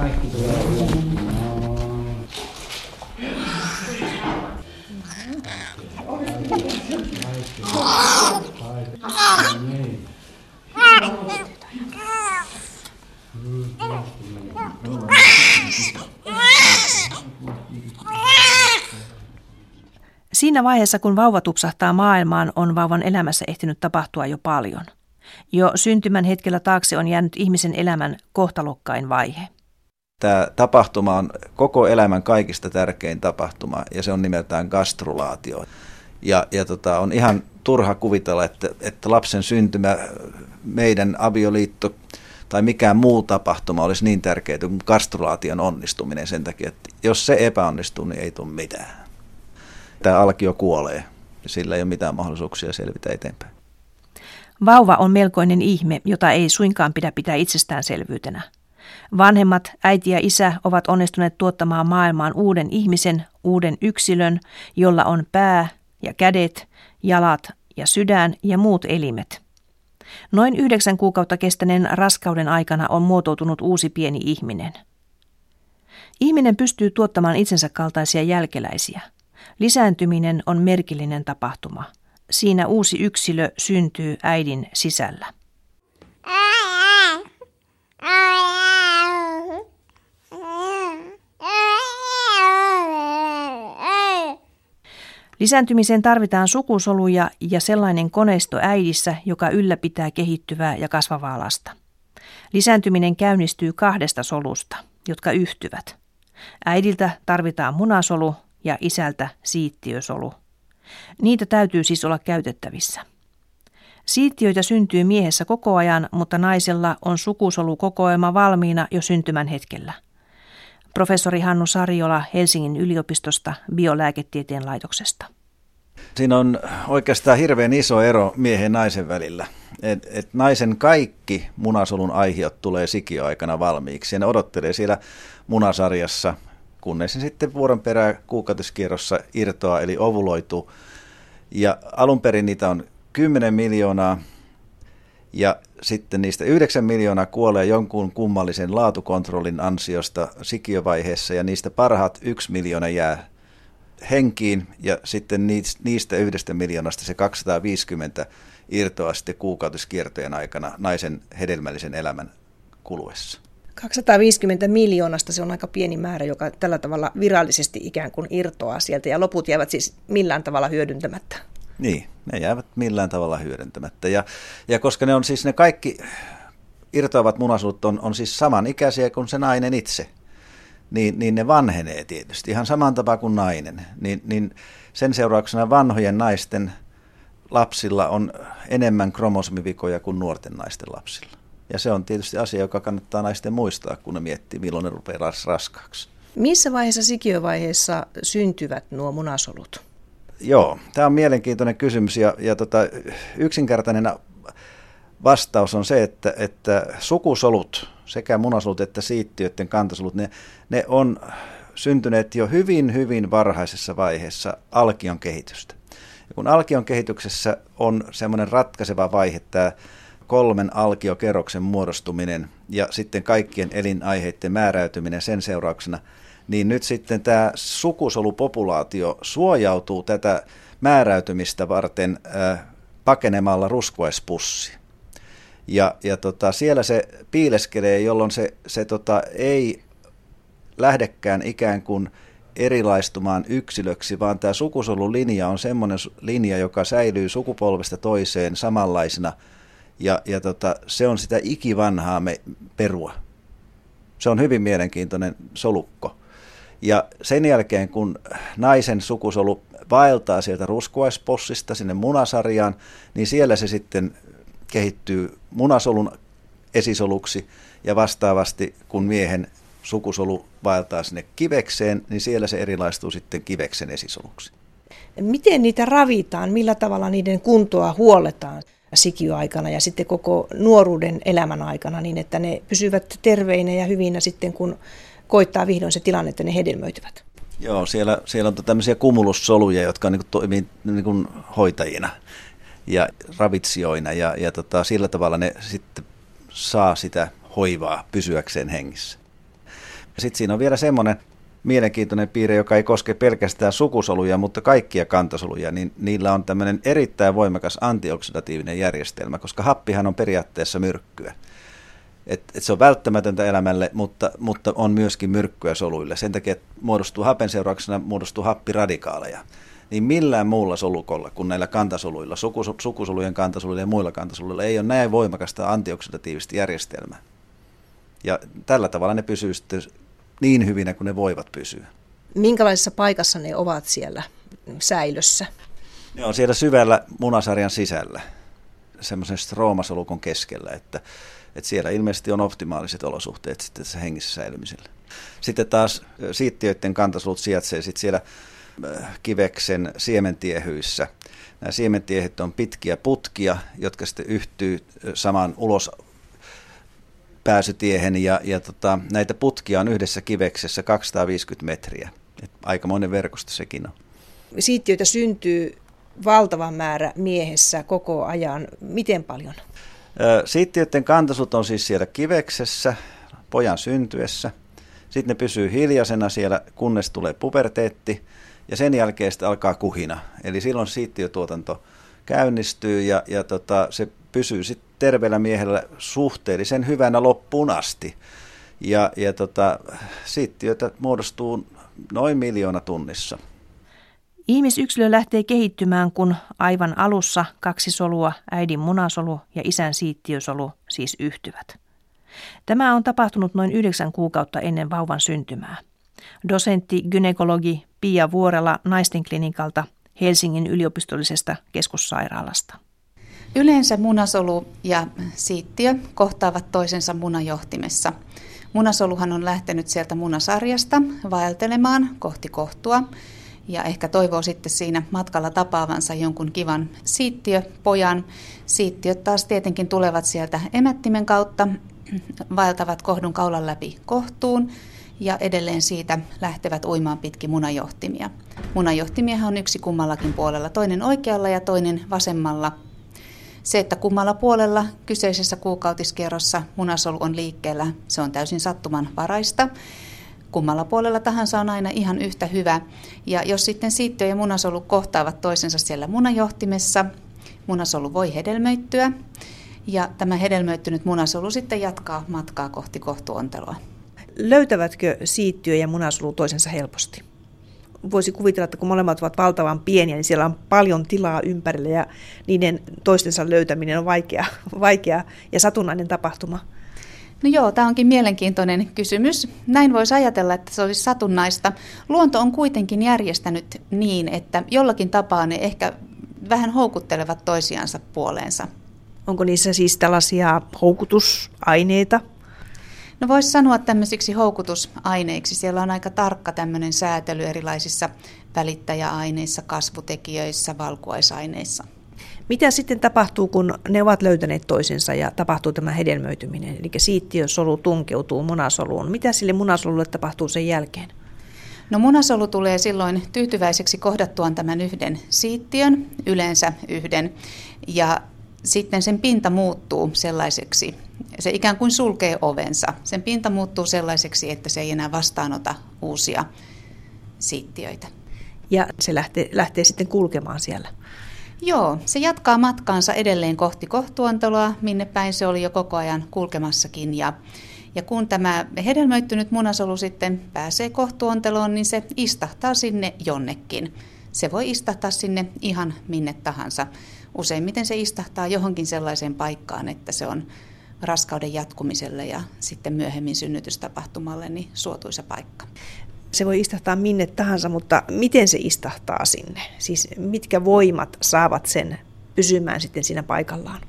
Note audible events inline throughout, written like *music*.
Kaikki tulee Siinä vaiheessa, kun vauva tupsahtaa maailmaan, on vauvan elämässä ehtinyt tapahtua jo paljon. Jo syntymän hetkellä taakse on jäänyt ihmisen elämän kohtalokkain vaihe. Tämä tapahtuma on koko elämän kaikista tärkein tapahtuma ja se on nimeltään gastrulaatio. Ja, ja tota, on ihan turha kuvitella, että, että lapsen syntymä, meidän avioliitto tai mikään muu tapahtuma olisi niin tärkeää kuin gastrulaation onnistuminen sen takia, että jos se epäonnistuu, niin ei tule mitään. Tämä alkio kuolee ja sillä ei ole mitään mahdollisuuksia selvitä eteenpäin. Vauva on melkoinen ihme, jota ei suinkaan pidä pitää itsestäänselvyytenä. Vanhemmat, äiti ja isä, ovat onnistuneet tuottamaan maailmaan uuden ihmisen, uuden yksilön, jolla on pää ja kädet, jalat ja sydän ja muut elimet. Noin yhdeksän kuukautta kestäneen raskauden aikana on muotoutunut uusi pieni ihminen. Ihminen pystyy tuottamaan itsensä kaltaisia jälkeläisiä. Lisääntyminen on merkillinen tapahtuma. Siinä uusi yksilö syntyy äidin sisällä. Lisääntymiseen tarvitaan sukusoluja ja sellainen koneisto äidissä, joka ylläpitää kehittyvää ja kasvavaa lasta. Lisääntyminen käynnistyy kahdesta solusta, jotka yhtyvät. Äidiltä tarvitaan munasolu ja isältä siittiösolu. Niitä täytyy siis olla käytettävissä. Siittiöitä syntyy miehessä koko ajan, mutta naisella on sukusolukokoelma valmiina jo syntymän hetkellä – professori Hannu Sarjola Helsingin yliopistosta biolääketieteen laitoksesta. Siinä on oikeastaan hirveän iso ero miehen ja naisen välillä. Et, et naisen kaikki munasolun aihiot tulee sikioaikana valmiiksi. Ja ne odottelee siellä munasarjassa, kunnes se sitten vuoron perään kuukautiskierrossa irtoaa, eli ovuloituu. Ja alun perin niitä on 10 miljoonaa, ja sitten niistä 9 miljoonaa kuolee jonkun kummallisen laatukontrollin ansiosta sikiövaiheessa ja niistä parhaat 1 miljoona jää henkiin ja sitten niistä yhdestä miljoonasta se 250 irtoaa sitten kuukautiskiertojen aikana naisen hedelmällisen elämän kuluessa. 250 miljoonasta se on aika pieni määrä, joka tällä tavalla virallisesti ikään kuin irtoaa sieltä ja loput jäävät siis millään tavalla hyödyntämättä. Niin, ne jäävät millään tavalla hyödyntämättä. Ja, ja koska ne on siis ne kaikki irtoavat munasolut on, on siis samanikäisiä kuin se nainen itse, niin, niin ne vanhenee tietysti ihan saman tapaa kuin nainen. Niin, niin sen seurauksena vanhojen naisten lapsilla on enemmän kromosomivikoja kuin nuorten naisten lapsilla. Ja se on tietysti asia, joka kannattaa naisten muistaa, kun ne miettii, milloin ne rupeaa raskaaksi. Missä vaiheessa sikiövaiheessa syntyvät nuo munasolut? Joo, tämä on mielenkiintoinen kysymys ja, ja tota, yksinkertainen vastaus on se, että, että sukusolut, sekä munasolut että siittiöiden kantasolut, ne, ne on syntyneet jo hyvin, hyvin varhaisessa vaiheessa alkion kehitystä. Ja kun alkion kehityksessä on semmoinen ratkaiseva vaihe, tämä kolmen alkiokerroksen muodostuminen ja sitten kaikkien elinaiheiden määräytyminen sen seurauksena – niin nyt sitten tämä sukusolupopulaatio suojautuu tätä määräytymistä varten pakenemalla ruskuespussi. Ja, ja tota, siellä se piileskelee, jolloin se, se tota, ei lähdekään ikään kuin erilaistumaan yksilöksi, vaan tämä sukusolulinja on semmoinen linja, joka säilyy sukupolvesta toiseen samanlaisena, ja, ja tota, se on sitä ikivanhaa me, perua. Se on hyvin mielenkiintoinen solukko. Ja sen jälkeen, kun naisen sukusolu vaeltaa sieltä ruskuaispossista sinne munasarjaan, niin siellä se sitten kehittyy munasolun esisoluksi ja vastaavasti kun miehen sukusolu vaeltaa sinne kivekseen, niin siellä se erilaistuu sitten kiveksen esisoluksi. Miten niitä ravitaan, millä tavalla niiden kuntoa huoletaan sikioaikana ja sitten koko nuoruuden elämän aikana niin, että ne pysyvät terveinä ja hyvinä sitten kun koittaa vihdoin se tilanne, että ne hedelmöityvät. Joo, siellä, siellä on tämmöisiä kumulussoluja, jotka niin kuin toimii niin kuin hoitajina ja ravitsijoina ja, ja tota, sillä tavalla ne sitten saa sitä hoivaa pysyäkseen hengissä. Sitten siinä on vielä semmoinen mielenkiintoinen piirre, joka ei koske pelkästään sukusoluja, mutta kaikkia kantasoluja, niin niillä on tämmöinen erittäin voimakas antioksidatiivinen järjestelmä, koska happihan on periaatteessa myrkkyä. Et, et se on välttämätöntä elämälle, mutta, mutta on myöskin myrkkyä soluille. Sen takia, että muodostuu hapen seurauksena muodostuu happiradikaaleja. Niin millään muulla solukolla kuin näillä kantasoluilla, sukus, sukusolujen kantasoluilla ja muilla kantasoluilla ei ole näin voimakasta antioksidatiivista järjestelmää. Ja tällä tavalla ne pysyy sitten niin hyvinä kuin ne voivat pysyä. Minkälaisessa paikassa ne ovat siellä säilössä? Ne on siellä syvällä munasarjan sisällä, semmoisen stroomasolukon keskellä, että, että siellä ilmeisesti on optimaaliset olosuhteet sitten tässä hengissä säilymiselle. Sitten taas siittiöiden kantasulut sijaitsee sitten siellä kiveksen siementiehyissä. Nämä siementiehet on pitkiä putkia, jotka sitten yhtyy saman ulos pääsytiehen ja, ja tota, näitä putkia on yhdessä kiveksessä 250 metriä. Et aikamoinen verkosto sekin on. Siittiöitä syntyy valtava määrä miehessä koko ajan. Miten paljon? Siittiöiden kantasut on siis siellä kiveksessä pojan syntyessä. Sitten ne pysyy hiljaisena siellä, kunnes tulee puberteetti. Ja sen jälkeen sitten alkaa kuhina. Eli silloin siittiötuotanto käynnistyy ja, ja tota, se pysyy sitten terveellä miehellä suhteellisen hyvänä loppuun asti. Ja, ja tota, siittiöitä muodostuu noin miljoona tunnissa. Ihmisyksilö lähtee kehittymään, kun aivan alussa kaksi solua, äidin munasolu ja isän siittiösolu, siis yhtyvät. Tämä on tapahtunut noin yhdeksän kuukautta ennen vauvan syntymää. Dosentti gynekologi Pia Vuorela naisten klinikalta Helsingin yliopistollisesta keskussairaalasta. Yleensä munasolu ja siittiö kohtaavat toisensa munajohtimessa. Munasoluhan on lähtenyt sieltä munasarjasta vaeltelemaan kohti kohtua ja ehkä toivoo sitten siinä matkalla tapaavansa jonkun kivan siittiöpojan. Siittiöt taas tietenkin tulevat sieltä emättimen kautta, vaeltavat kohdun kaulan läpi kohtuun ja edelleen siitä lähtevät uimaan pitkin munajohtimia. Munajohtimia on yksi kummallakin puolella, toinen oikealla ja toinen vasemmalla se, että kummalla puolella kyseisessä kuukautiskerrossa munasolu on liikkeellä, se on täysin sattumanvaraista. Kummalla puolella tahansa on aina ihan yhtä hyvä. Ja jos sitten siittiö ja munasolu kohtaavat toisensa siellä munajohtimessa, munasolu voi hedelmöittyä. Ja tämä hedelmöittynyt munasolu sitten jatkaa matkaa kohti kohtuonteloa. Löytävätkö siittiö ja munasolu toisensa helposti? voisi kuvitella, että kun molemmat ovat valtavan pieniä, niin siellä on paljon tilaa ympärillä ja niiden toistensa löytäminen on vaikea, *laughs* vaikea ja satunnainen tapahtuma. No joo, tämä onkin mielenkiintoinen kysymys. Näin voisi ajatella, että se olisi satunnaista. Luonto on kuitenkin järjestänyt niin, että jollakin tapaa ne ehkä vähän houkuttelevat toisiansa puoleensa. Onko niissä siis tällaisia houkutusaineita? No voisi sanoa tämmöisiksi houkutusaineiksi. Siellä on aika tarkka tämmöinen säätely erilaisissa välittäjäaineissa, kasvutekijöissä, valkuaisaineissa. Mitä sitten tapahtuu, kun ne ovat löytäneet toisensa ja tapahtuu tämä hedelmöityminen? Eli siittiösolu tunkeutuu munasoluun. Mitä sille munasolulle tapahtuu sen jälkeen? No munasolu tulee silloin tyytyväiseksi kohdattuaan tämän yhden siittiön, yleensä yhden, ja sitten sen pinta muuttuu sellaiseksi, se ikään kuin sulkee ovensa. Sen pinta muuttuu sellaiseksi, että se ei enää vastaanota uusia siittiöitä. Ja se lähtee, lähtee sitten kulkemaan siellä. Joo, se jatkaa matkaansa edelleen kohti kohtuanteloa, minne päin se oli jo koko ajan kulkemassakin. Ja, ja kun tämä hedelmöittynyt munasolu sitten pääsee kohtuonteloon, niin se istahtaa sinne jonnekin. Se voi istahtaa sinne ihan minne tahansa. Useimmiten se istahtaa johonkin sellaiseen paikkaan, että se on raskauden jatkumiselle ja sitten myöhemmin synnytystapahtumalle niin suotuisa paikka. Se voi istahtaa minne tahansa, mutta miten se istahtaa sinne? Siis mitkä voimat saavat sen pysymään sitten siinä paikallaan?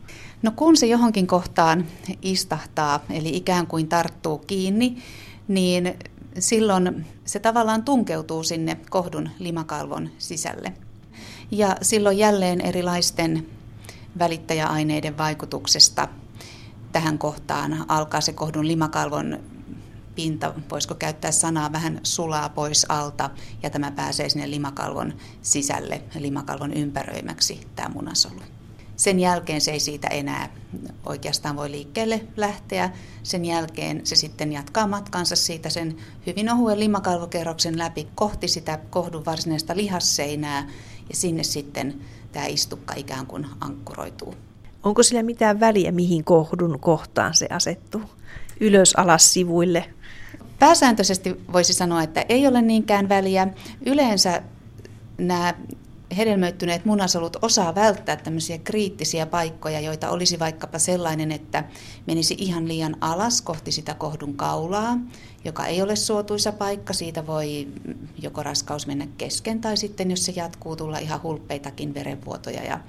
No kun se johonkin kohtaan istahtaa, eli ikään kuin tarttuu kiinni, niin silloin se tavallaan tunkeutuu sinne kohdun limakalvon sisälle. Ja silloin jälleen erilaisten välittäjäaineiden vaikutuksesta tähän kohtaan alkaa se kohdun limakalvon pinta, voisiko käyttää sanaa, vähän sulaa pois alta ja tämä pääsee sinne limakalvon sisälle, limakalvon ympäröimäksi tämä munasolu. Sen jälkeen se ei siitä enää oikeastaan voi liikkeelle lähteä. Sen jälkeen se sitten jatkaa matkansa siitä sen hyvin ohuen limakalvokerroksen läpi kohti sitä kohdun varsinaista lihasseinää ja sinne sitten tämä istukka ikään kuin ankkuroituu. Onko sillä mitään väliä, mihin kohdun kohtaan se asettuu? Ylös, alas, sivuille? Pääsääntöisesti voisi sanoa, että ei ole niinkään väliä. Yleensä nämä hedelmöittyneet munasolut osaa välttää tämmöisiä kriittisiä paikkoja, joita olisi vaikkapa sellainen, että menisi ihan liian alas kohti sitä kohdun kaulaa, joka ei ole suotuisa paikka. Siitä voi joko raskaus mennä kesken tai sitten, jos se jatkuu, tulla ihan hulppeitakin verenvuotoja ja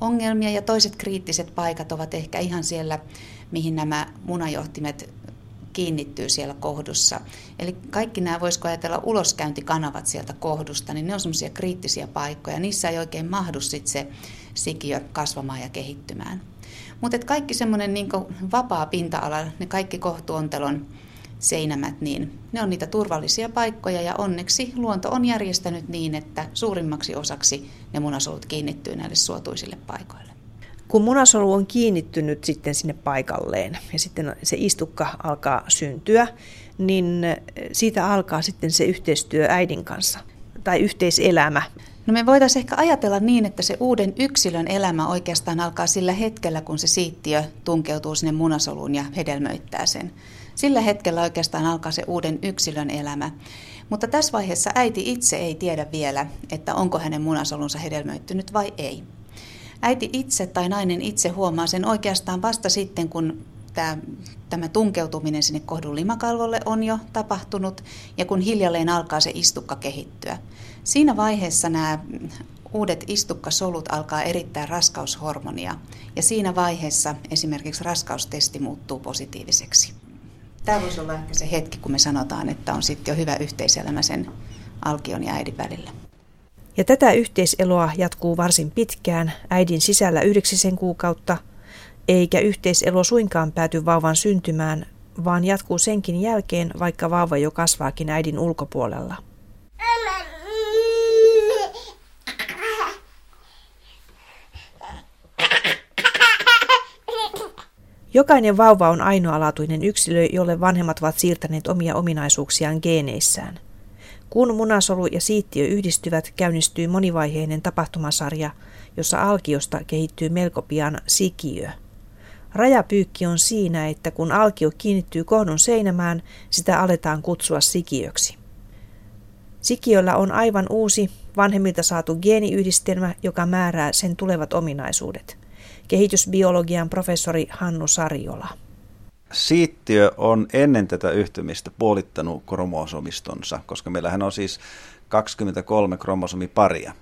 ongelmia. Ja toiset kriittiset paikat ovat ehkä ihan siellä, mihin nämä munajohtimet kiinnittyy siellä kohdussa. Eli kaikki nämä, voisiko ajatella uloskäyntikanavat sieltä kohdusta, niin ne on semmoisia kriittisiä paikkoja. Niissä ei oikein mahdu sit se sikiö kasvamaan ja kehittymään. Mutta kaikki semmoinen niin vapaa pinta-ala, ne kaikki kohtuontelon seinämät, niin ne on niitä turvallisia paikkoja ja onneksi luonto on järjestänyt niin, että suurimmaksi osaksi ne munasolut kiinnittyy näille suotuisille paikoille. Kun munasolu on kiinnittynyt sitten sinne paikalleen ja sitten se istukka alkaa syntyä, niin siitä alkaa sitten se yhteistyö äidin kanssa tai yhteiselämä. No me voitaisiin ehkä ajatella niin, että se uuden yksilön elämä oikeastaan alkaa sillä hetkellä, kun se siittiö tunkeutuu sinne munasoluun ja hedelmöittää sen. Sillä hetkellä oikeastaan alkaa se uuden yksilön elämä. Mutta tässä vaiheessa äiti itse ei tiedä vielä, että onko hänen munasolunsa hedelmöittynyt vai ei äiti itse tai nainen itse huomaa sen oikeastaan vasta sitten, kun tämä, tämä tunkeutuminen sinne kohdun limakalvolle on jo tapahtunut ja kun hiljalleen alkaa se istukka kehittyä. Siinä vaiheessa nämä uudet istukkasolut alkaa erittää raskaushormonia ja siinä vaiheessa esimerkiksi raskaustesti muuttuu positiiviseksi. Tämä voisi olla ehkä se hetki, kun me sanotaan, että on sitten jo hyvä yhteiselämä sen alkion ja äidin välillä. Ja tätä yhteiseloa jatkuu varsin pitkään, äidin sisällä yhdeksisen kuukautta, eikä yhteiselo suinkaan pääty vauvan syntymään, vaan jatkuu senkin jälkeen, vaikka vauva jo kasvaakin äidin ulkopuolella. Jokainen vauva on ainoalaatuinen yksilö, jolle vanhemmat ovat siirtäneet omia ominaisuuksiaan geeneissään – kun munasolu ja siittiö yhdistyvät, käynnistyy monivaiheinen tapahtumasarja, jossa alkiosta kehittyy melko pian sikiö. Rajapyykki on siinä, että kun alkio kiinnittyy kohdun seinämään, sitä aletaan kutsua sikiöksi. Sikiöllä on aivan uusi, vanhemmilta saatu geeniyhdistelmä, joka määrää sen tulevat ominaisuudet. Kehitysbiologian professori Hannu Sarjola siittiö on ennen tätä yhtymistä puolittanut kromosomistonsa, koska meillähän on siis 23 kromosomiparia,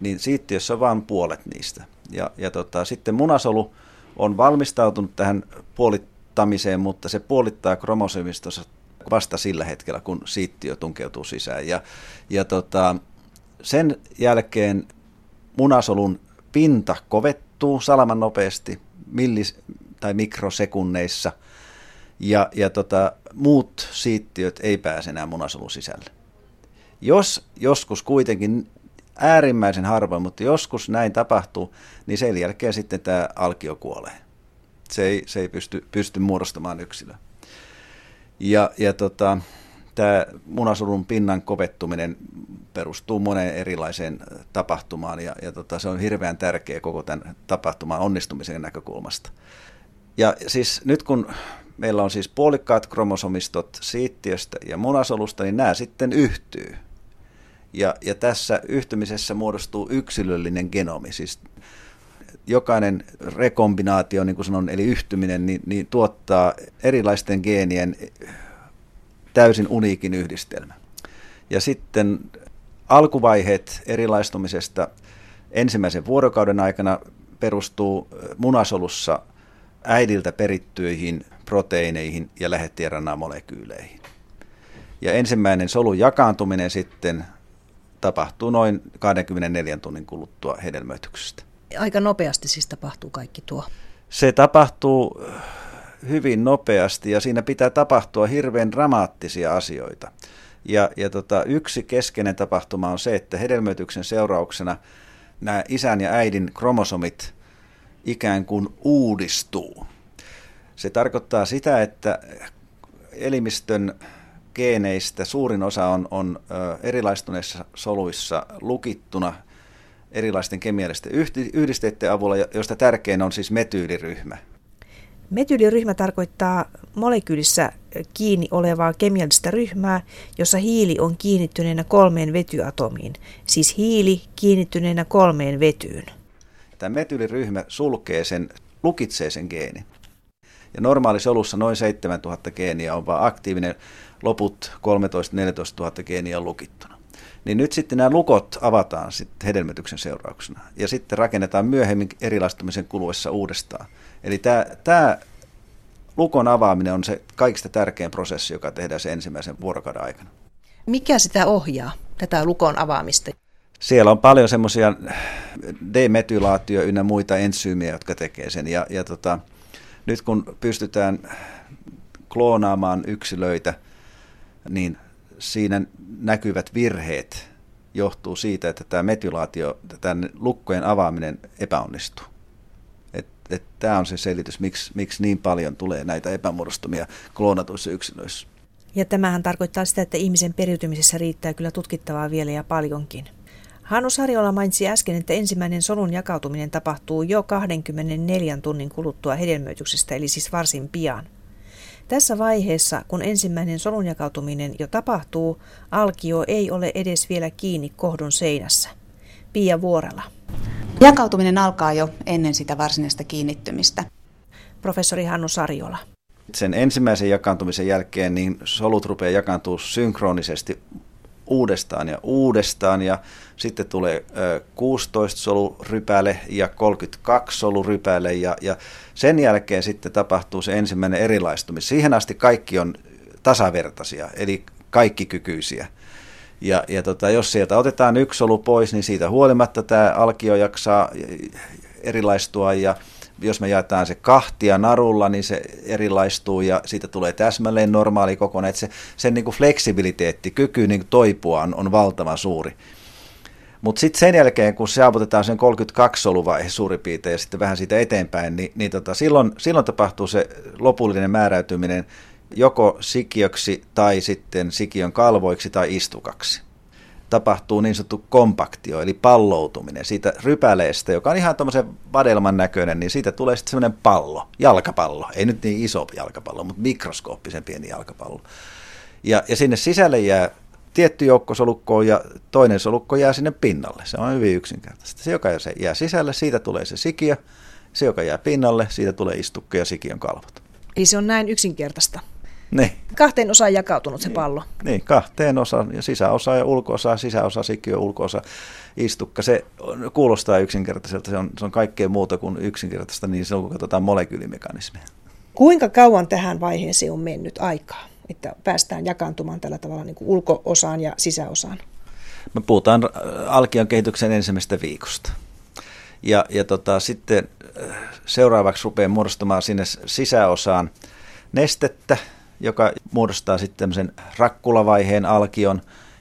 niin siittiössä on vain puolet niistä. Ja, ja tota, sitten munasolu on valmistautunut tähän puolittamiseen, mutta se puolittaa kromosomistonsa vasta sillä hetkellä, kun siittiö tunkeutuu sisään. Ja, ja tota, sen jälkeen munasolun pinta kovettuu salaman nopeasti millis- tai mikrosekunneissa – ja, ja tota, muut siittiöt ei pääse enää munasolun sisälle. Jos joskus kuitenkin äärimmäisen harvoin, mutta joskus näin tapahtuu, niin sen jälkeen sitten tämä alkio kuolee. Se ei, se ei pysty, pysty muodostamaan yksilöä. Ja, ja tota, tämä munasolun pinnan kovettuminen perustuu moneen erilaiseen tapahtumaan ja, ja tota, se on hirveän tärkeä koko tämän tapahtuman onnistumisen näkökulmasta. Ja siis nyt kun meillä on siis puolikkaat kromosomistot siittiöstä ja munasolusta, niin nämä sitten yhtyy. Ja, ja tässä yhtymisessä muodostuu yksilöllinen genomi, siis jokainen rekombinaatio, niin kuin sanon, eli yhtyminen, niin, niin tuottaa erilaisten geenien täysin uniikin yhdistelmä. Ja sitten alkuvaiheet erilaistumisesta ensimmäisen vuorokauden aikana perustuu munasolussa äidiltä perittyihin proteiineihin ja lähettiedänä-molekyyleihin. Ja ensimmäinen solun jakaantuminen sitten tapahtuu noin 24 tunnin kuluttua hedelmöityksestä. Aika nopeasti siis tapahtuu kaikki tuo? Se tapahtuu hyvin nopeasti ja siinä pitää tapahtua hirveän dramaattisia asioita. Ja, ja tota, yksi keskeinen tapahtuma on se, että hedelmöityksen seurauksena nämä isän ja äidin kromosomit ikään kuin uudistuu. Se tarkoittaa sitä, että elimistön geeneistä suurin osa on, on erilaistuneissa soluissa lukittuna erilaisten kemiallisten yhdisteiden avulla, joista tärkein on siis metyyliryhmä. Metyyliryhmä tarkoittaa molekyylissä kiinni olevaa kemiallista ryhmää, jossa hiili on kiinnittyneenä kolmeen vetyatomiin, siis hiili kiinnittyneenä kolmeen vetyyn. Tämä metyyliryhmä sulkee sen, lukitsee sen geenin. Ja normaali solussa noin 7000 geeniä on vaan aktiivinen, loput 13-14 000 geeniä on lukittuna. Niin nyt sitten nämä lukot avataan sitten hedelmätyksen seurauksena ja sitten rakennetaan myöhemmin erilaistumisen kuluessa uudestaan. Eli tämä, tämä lukon avaaminen on se kaikista tärkein prosessi, joka tehdään sen ensimmäisen vuorokauden aikana. Mikä sitä ohjaa, tätä lukon avaamista? Siellä on paljon semmoisia demetylaatio ynnä muita ensyymiä, jotka tekee sen. Ja, ja tota, nyt kun pystytään kloonaamaan yksilöitä, niin siinä näkyvät virheet johtuu siitä, että tämä metylaatio, tämän lukkojen avaaminen epäonnistuu. Tämä on se selitys, miksi, miksi niin paljon tulee näitä epämuodostumia kloonatuissa yksilöissä. Ja tämähän tarkoittaa sitä, että ihmisen periytymisessä riittää kyllä tutkittavaa vielä ja paljonkin. Hannu Sarjola mainitsi äsken, että ensimmäinen solun jakautuminen tapahtuu jo 24 tunnin kuluttua hedelmöityksestä, eli siis varsin pian. Tässä vaiheessa, kun ensimmäinen solun jakautuminen jo tapahtuu, alkio ei ole edes vielä kiinni kohdun seinässä. Pia Vuorela. Jakautuminen alkaa jo ennen sitä varsinaista kiinnittymistä. Professori Hannu Sarjola. Sen ensimmäisen jakaantumisen jälkeen niin solut rupeaa jakaantua synkronisesti uudestaan ja uudestaan ja sitten tulee 16 solurypäle ja 32 solurypäle ja, ja sen jälkeen sitten tapahtuu se ensimmäinen erilaistumis. Siihen asti kaikki on tasavertaisia, eli kaikki kykyisiä. Ja, ja tota, jos sieltä otetaan yksi solu pois, niin siitä huolimatta tämä alkio jaksaa erilaistua ja jos me jaetaan se kahtia narulla, niin se erilaistuu ja siitä tulee täsmälleen normaali kokonainen. Että se, sen niin kuin fleksibiliteetti, kyky niin kuin toipua on, on valtavan suuri. Mutta sitten sen jälkeen, kun saavutetaan sen 32 soluvaihe suurin piirtein ja sitten vähän siitä eteenpäin, niin, niin tota, silloin, silloin tapahtuu se lopullinen määräytyminen joko sikiöksi tai sitten sikiön kalvoiksi tai istukaksi. Tapahtuu niin sanottu kompaktio, eli palloutuminen siitä rypäleestä, joka on ihan tuommoisen vadelman näköinen, niin siitä tulee sitten semmoinen pallo, jalkapallo. Ei nyt niin iso jalkapallo, mutta mikroskooppisen pieni jalkapallo. Ja, ja sinne sisälle jää tietty joukko solukkoa ja toinen solukko jää sinne pinnalle. Se on hyvin yksinkertaista. Se, joka jää sisälle, siitä tulee se sikiö. Se, joka jää pinnalle, siitä tulee istukka ja sikiön kalvot. Eli se on näin yksinkertaista. Niin. Kahteen osaan jakautunut se pallo. Niin, kahteen osaan, ja sisäosa ja ulkoosa, sisäosa, sikiö, ulkoosa, istukka. Se kuulostaa yksinkertaiselta, se on, se on kaikkea muuta kuin yksinkertaista, niin silloin kun katsotaan molekyylimekanismeja. Kuinka kauan tähän vaiheeseen on mennyt aikaa, että päästään jakaantumaan tällä tavalla niin kuin ulkoosaan ja sisäosaan? Me puhutaan äh, alkion kehityksen ensimmäisestä viikosta. Ja, ja tota, sitten äh, seuraavaksi rupeaa muodostumaan sinne sisäosaan nestettä, joka muodostaa sitten tämmöisen rakkulavaiheen alkion.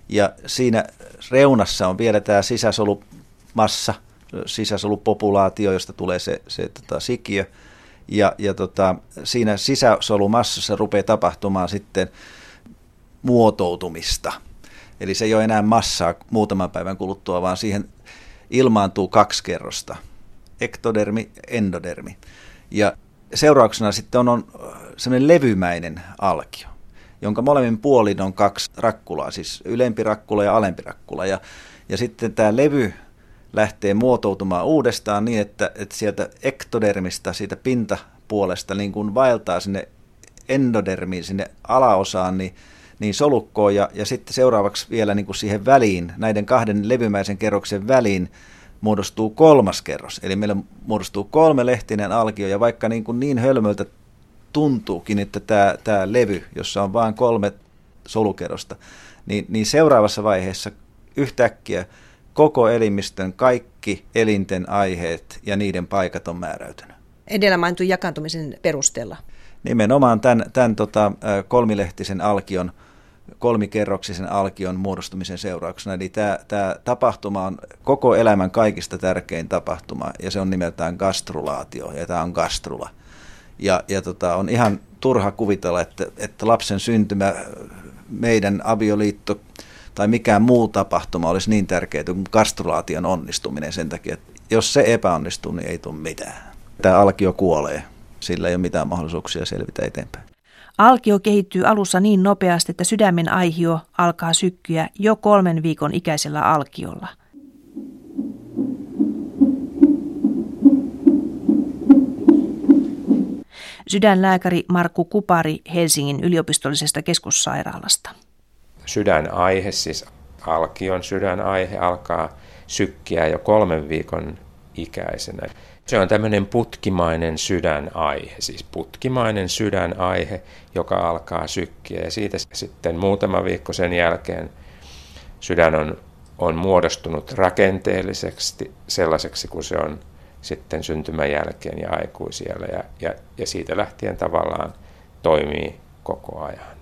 Ja siinä reunassa on vielä tämä sisäsolumassa, sisäsolupopulaatio, josta tulee se, se tota, sikiö. Ja, ja tota, siinä sisäsolumassassa rupeaa tapahtumaan sitten muotoutumista. Eli se ei ole enää massaa muutaman päivän kuluttua, vaan siihen ilmaantuu kaksi kerrosta, ektodermi, endodermi. Ja seurauksena sitten on, on semmoinen levymäinen alkio, jonka molemmin puolin on kaksi rakkulaa, siis ylempi rakkula ja alempi rakkula. Ja, ja sitten tämä levy lähtee muotoutumaan uudestaan niin, että, että sieltä ektodermista, siitä pintapuolesta, niin kun vaeltaa sinne endodermiin, sinne alaosaan, niin, niin solukkoon ja, ja sitten seuraavaksi vielä niin kuin siihen väliin, näiden kahden levymäisen kerroksen väliin, muodostuu kolmas kerros. Eli meillä muodostuu kolme lehtinen alkio, ja vaikka niin, kuin niin hölmöltä tuntuukin, että tämä, tämä levy, jossa on vain kolme solukerrosta, niin, niin seuraavassa vaiheessa yhtäkkiä koko elimistön kaikki elinten aiheet ja niiden paikat on määräytynyt. Edellä mainitun jakantumisen perusteella. Nimenomaan tämän, tämän tota, kolmilehtisen alkion kolmikerroksisen alkion muodostumisen seurauksena. Eli tämä, tämä tapahtuma on koko elämän kaikista tärkein tapahtuma ja se on nimeltään gastrulaatio ja tämä on gastrula. Ja, ja tota, on ihan turha kuvitella, että, että lapsen syntymä, meidän avioliitto tai mikään muu tapahtuma olisi niin tärkeää kuin gastrulaation onnistuminen sen takia, että jos se epäonnistuu, niin ei tule mitään. Tämä alkio kuolee, sillä ei ole mitään mahdollisuuksia selvitä eteenpäin. Alkio kehittyy alussa niin nopeasti, että sydämen aihio alkaa sykkyä jo kolmen viikon ikäisellä alkiolla. Sydänlääkäri Markku Kupari Helsingin yliopistollisesta keskussairaalasta. Sydänaihe, siis alkion sydänaihe, alkaa sykkiä jo kolmen viikon ikäisenä. Se on tämmöinen putkimainen sydänaihe, siis putkimainen sydänaihe, joka alkaa sykkiä. Ja siitä sitten muutama viikko sen jälkeen sydän on, on muodostunut rakenteelliseksi sellaiseksi kuin se on sitten syntymän jälkeen ja aikuisiellä. Ja, ja, ja siitä lähtien tavallaan toimii koko ajan.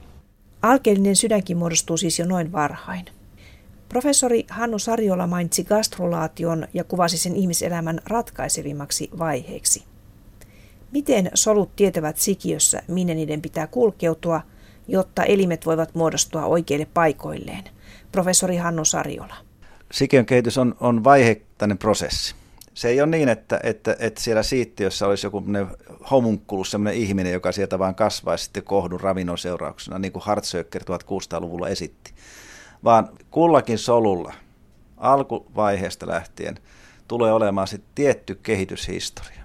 Alkeellinen sydänkin muodostuu siis jo noin varhain. Professori Hannu Sarjola mainitsi gastrolaation ja kuvasi sen ihmiselämän ratkaisevimmaksi vaiheeksi. Miten solut tietävät sikiössä, minne niiden pitää kulkeutua, jotta elimet voivat muodostua oikeille paikoilleen? Professori Hannu Sarjola. Sikiön kehitys on, on vaiheittainen prosessi. Se ei ole niin, että, että, että siellä siittiössä olisi joku homunkulus, sellainen ihminen, joka sieltä vaan kasvaisi sitten kohdun ravinnon seurauksena, niin kuin Hartsöcker 1600-luvulla esitti vaan kullakin solulla alkuvaiheesta lähtien tulee olemaan sitten tietty kehityshistoria.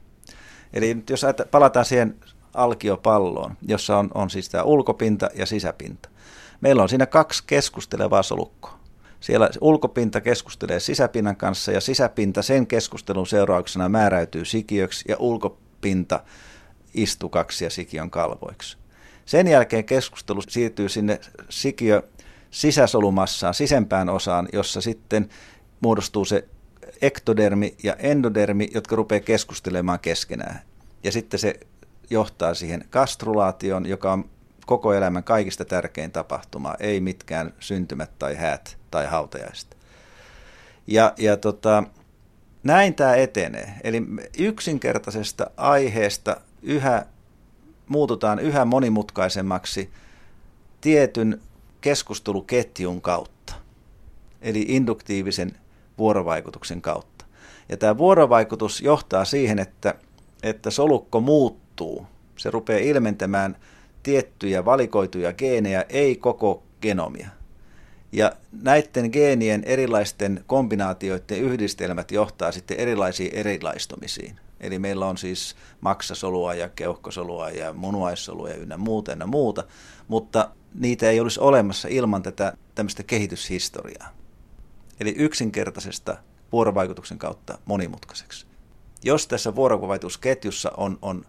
Eli nyt jos palataan siihen alkiopalloon, jossa on, on siis tämä ulkopinta ja sisäpinta. Meillä on siinä kaksi keskustelevaa solukkoa. Siellä ulkopinta keskustelee sisäpinnan kanssa ja sisäpinta sen keskustelun seurauksena määräytyy sikiöksi ja ulkopinta istukaksi ja sikiön kalvoiksi. Sen jälkeen keskustelu siirtyy sinne sikiö sisäsolumassaan, sisempään osaan, jossa sitten muodostuu se ektodermi ja endodermi, jotka rupeaa keskustelemaan keskenään. Ja sitten se johtaa siihen kastrulaation, joka on koko elämän kaikista tärkein tapahtuma, ei mitkään syntymät tai häät tai hautajaiset. Ja, ja tota, näin tämä etenee. Eli yksinkertaisesta aiheesta yhä muututaan yhä monimutkaisemmaksi tietyn keskusteluketjun kautta, eli induktiivisen vuorovaikutuksen kautta. Ja tämä vuorovaikutus johtaa siihen, että, että solukko muuttuu. Se rupeaa ilmentämään tiettyjä valikoituja geenejä, ei koko genomia. Ja näiden geenien erilaisten kombinaatioiden yhdistelmät johtaa sitten erilaisiin erilaistumisiin. Eli meillä on siis maksasolua ja keuhkosolua ja munuaissolua ja ynnä muuta ynnä muuta, mutta niitä ei olisi olemassa ilman tätä tämmöistä kehityshistoriaa. Eli yksinkertaisesta vuorovaikutuksen kautta monimutkaiseksi. Jos tässä vuorovaikutusketjussa on, on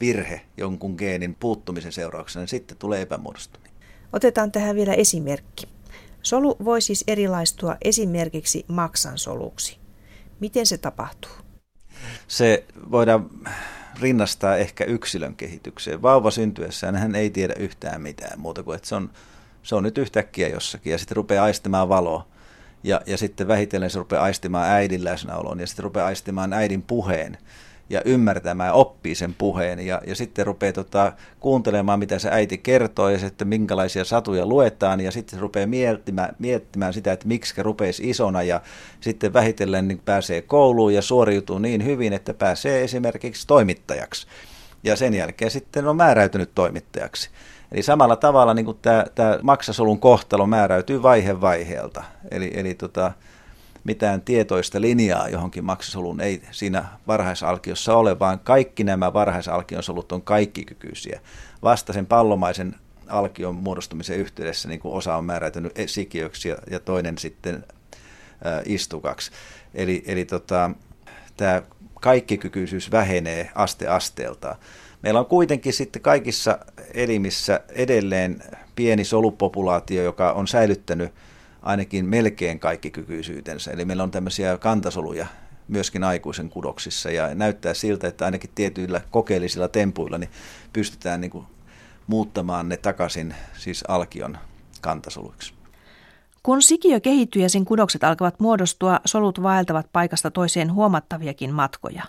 virhe jonkun geenin puuttumisen seurauksena, niin sitten tulee epämuodostuminen. Otetaan tähän vielä esimerkki. Solu voi siis erilaistua esimerkiksi maksan soluksi. Miten se tapahtuu? Se voidaan rinnastaa ehkä yksilön kehitykseen. Vauva syntyessään hän ei tiedä yhtään mitään muuta kuin, että se on, se on nyt yhtäkkiä jossakin ja sitten rupeaa aistimaan valoa. Ja, ja sitten vähitellen se rupeaa aistimaan äidin läsnäolon ja sitten rupeaa aistimaan äidin puheen ja ymmärtämään, oppii sen puheen ja, ja sitten rupeaa tota, kuuntelemaan, mitä se äiti kertoo ja sitten minkälaisia satuja luetaan ja sitten se rupeaa miettimään, miettimään sitä, että miksi rupeisi isona ja sitten vähitellen niin pääsee kouluun ja suoriutuu niin hyvin, että pääsee esimerkiksi toimittajaksi ja sen jälkeen sitten on määräytynyt toimittajaksi. Eli samalla tavalla niin tämä, tämä maksasolun kohtalo määräytyy vaihe vaiheelta. Eli, eli tota, mitään tietoista linjaa johonkin maksasoluun ei siinä varhaisalkiossa ole, vaan kaikki nämä varhaisalkionsolut on kaikkikykyisiä. Vasta sen pallomaisen alkion muodostumisen yhteydessä niin kuin osa on määräytynyt sikiöksi ja, ja toinen sitten ä, istukaksi. Eli, eli tota, tämä kaikkikykyisyys vähenee aste asteelta. Meillä on kuitenkin sitten kaikissa elimissä edelleen pieni solupopulaatio, joka on säilyttänyt – ainakin melkein kaikki kykyisyytensä. Eli meillä on tämmöisiä kantasoluja myöskin aikuisen kudoksissa ja näyttää siltä, että ainakin tietyillä kokeellisilla tempuilla niin pystytään niin kuin muuttamaan ne takaisin siis alkion kantasoluiksi. Kun sikiö kehittyy ja sen kudokset alkavat muodostua, solut vaeltavat paikasta toiseen huomattaviakin matkoja.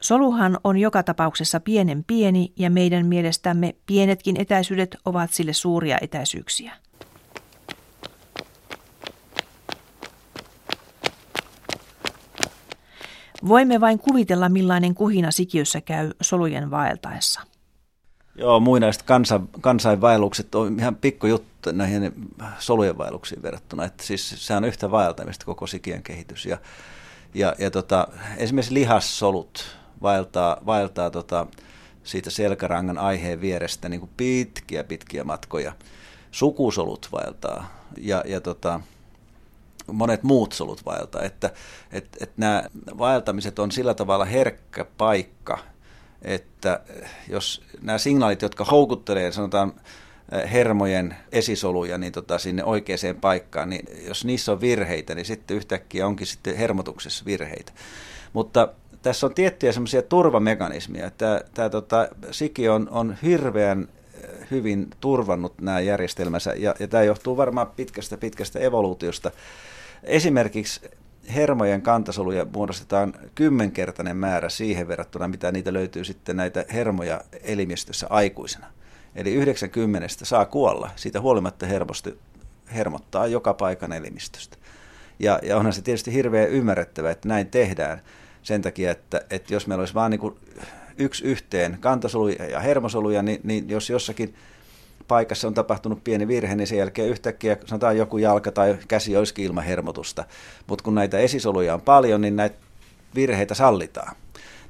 Soluhan on joka tapauksessa pienen pieni ja meidän mielestämme pienetkin etäisyydet ovat sille suuria etäisyyksiä. Voimme vain kuvitella, millainen kuhina sikiössä käy solujen vaeltaessa. Joo, muinaiset kansa, kansainvaellukset on ihan pikkujuttu näihin solujen vaelluksiin verrattuna. Että siis se on yhtä vaeltamista koko sikiön kehitys. Ja, ja, ja tota, esimerkiksi lihassolut vaeltaa, vaeltaa tota, siitä selkärangan aiheen vierestä niin kuin pitkiä pitkiä matkoja. Sukusolut vaeltaa ja, ja tota, monet muut solut vaeltaa. Että et, et nämä vaeltamiset on sillä tavalla herkkä paikka – että jos nämä signaalit, jotka houkuttelee, sanotaan hermojen esisoluja niin tota, sinne oikeaan paikkaan, niin jos niissä on virheitä, niin sitten yhtäkkiä onkin sitten hermotuksessa virheitä. Mutta tässä on tiettyjä semmoisia turvamekanismia. Tämä, tämä tota, Siki on, on hirveän hyvin turvannut nämä järjestelmänsä, ja, ja tämä johtuu varmaan pitkästä pitkästä evoluutiosta. Esimerkiksi hermojen kantasoluja muodostetaan kymmenkertainen määrä siihen verrattuna, mitä niitä löytyy sitten näitä hermoja elimistössä aikuisena. Eli 90 saa kuolla, siitä huolimatta hermosti, hermottaa joka paikan elimistöstä. Ja, ja onhan se tietysti hirveän ymmärrettävä, että näin tehdään sen takia, että, että jos meillä olisi vain niin yksi yhteen kantasoluja ja hermosoluja, niin, niin jos jossakin paikassa on tapahtunut pieni virhe, niin sen jälkeen yhtäkkiä sanotaan joku jalka tai käsi olisikin ilman hermotusta. Mutta kun näitä esisoluja on paljon, niin näitä virheitä sallitaan.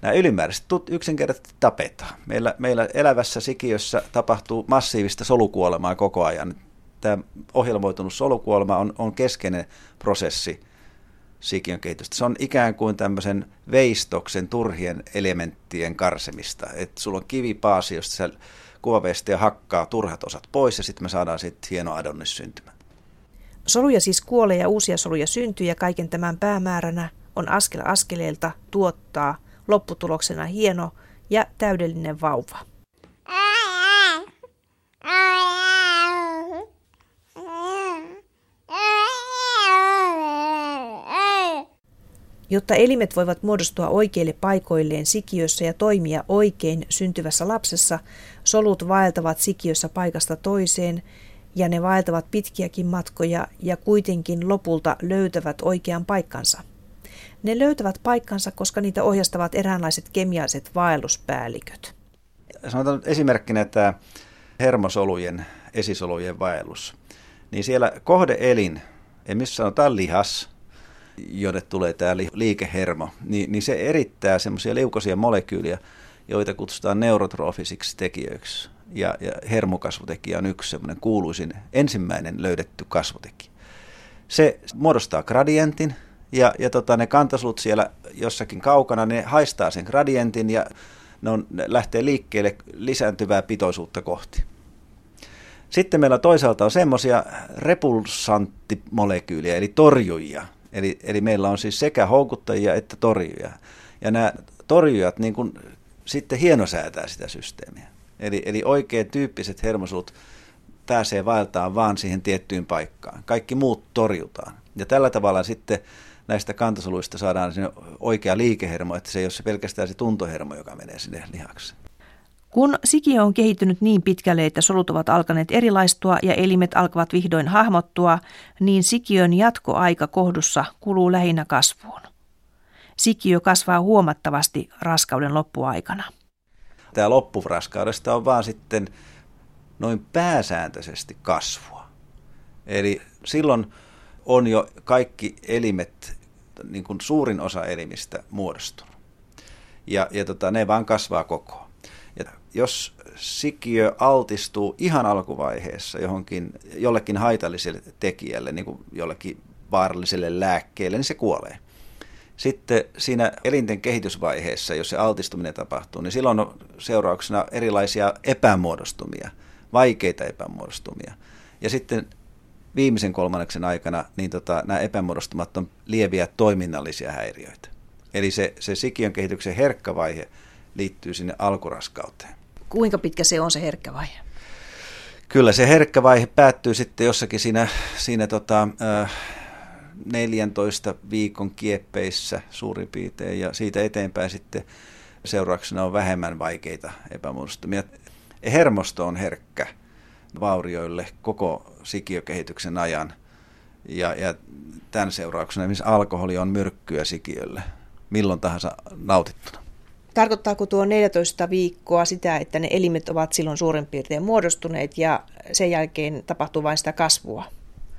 Nämä ylimääräiset yksinkertaisesti tapetaan. Meillä, meillä elävässä sikiössä tapahtuu massiivista solukuolemaa koko ajan. Tämä ohjelmoitunut solukuolema on, on keskeinen prosessi sikiön kehitystä. Se on ikään kuin tämmöisen veistoksen turhien elementtien karsemista. Että sulla on kivipaasi, josta sä ja hakkaa turhat osat pois ja sitten me saadaan sitten hieno adonnis syntymä. Soluja siis kuolee ja uusia soluja syntyy ja kaiken tämän päämääränä on askel askeleelta tuottaa lopputuloksena hieno ja täydellinen vauva. Jotta elimet voivat muodostua oikeille paikoilleen sikiössä ja toimia oikein syntyvässä lapsessa, solut vaeltavat sikiössä paikasta toiseen ja ne vaeltavat pitkiäkin matkoja ja kuitenkin lopulta löytävät oikean paikkansa. Ne löytävät paikkansa, koska niitä ohjastavat eräänlaiset kemialliset vaelluspäälliköt. Sanotaan esimerkkinä tämä hermosolujen, esisolujen vaellus. Niin siellä kohdeelin, missä sanotaan lihas, jonne tulee tämä liikehermo, niin, niin se erittää semmoisia liukosia molekyyliä, joita kutsutaan neurotrofisiksi tekijöiksi. Ja, ja hermokasvutekijä on yksi semmoinen kuuluisin ensimmäinen löydetty kasvutekijä. Se muodostaa gradientin, ja, ja tota, ne kantasolut siellä jossakin kaukana, ne haistaa sen gradientin ja ne, on, ne lähtee liikkeelle lisääntyvää pitoisuutta kohti. Sitten meillä toisaalta on semmoisia repulsanttimolekyylejä, eli torjujia, Eli, eli meillä on siis sekä houkuttajia että torjujia. Ja nämä torjujat niin kuin sitten hienosäätää sitä systeemiä. Eli, eli oikein tyyppiset hermosolut pääsee vaeltaan vaan siihen tiettyyn paikkaan. Kaikki muut torjutaan. Ja tällä tavalla sitten näistä kantasoluista saadaan sinne oikea liikehermo, että se ei ole se pelkästään se tuntohermo, joka menee sinne lihaksi. Kun sikiö on kehittynyt niin pitkälle, että solut ovat alkaneet erilaistua ja elimet alkavat vihdoin hahmottua, niin sikiön jatkoaika kohdussa kuluu lähinnä kasvuun. Sikiö kasvaa huomattavasti raskauden loppuaikana. Tämä loppuraskaudesta on vaan sitten noin pääsääntöisesti kasvua. Eli silloin on jo kaikki elimet, niin kuin suurin osa elimistä muodostunut. Ja, ja tota, ne vaan kasvaa koko jos sikiö altistuu ihan alkuvaiheessa johonkin, jollekin haitalliselle tekijälle, niin kuin jollekin vaaralliselle lääkkeelle, niin se kuolee. Sitten siinä elinten kehitysvaiheessa, jos se altistuminen tapahtuu, niin silloin on seurauksena erilaisia epämuodostumia, vaikeita epämuodostumia. Ja sitten viimeisen kolmanneksen aikana niin tota, nämä epämuodostumat on lieviä toiminnallisia häiriöitä. Eli se, se sikiön kehityksen herkkä vaihe liittyy sinne alkuraskauteen. Kuinka pitkä se on se herkkä vaihe? Kyllä se herkkä vaihe päättyy sitten jossakin siinä, siinä tota, äh, 14 viikon kieppeissä suurin piirtein ja siitä eteenpäin sitten seurauksena on vähemmän vaikeita epämuodostumia. Hermosto on herkkä vaurioille koko sikiökehityksen ajan ja, ja tämän seurauksena esimerkiksi alkoholi on myrkkyä sikiölle milloin tahansa nautittuna. Tarkoittaako tuo 14 viikkoa sitä, että ne elimet ovat silloin suurin piirtein muodostuneet ja sen jälkeen tapahtuu vain sitä kasvua?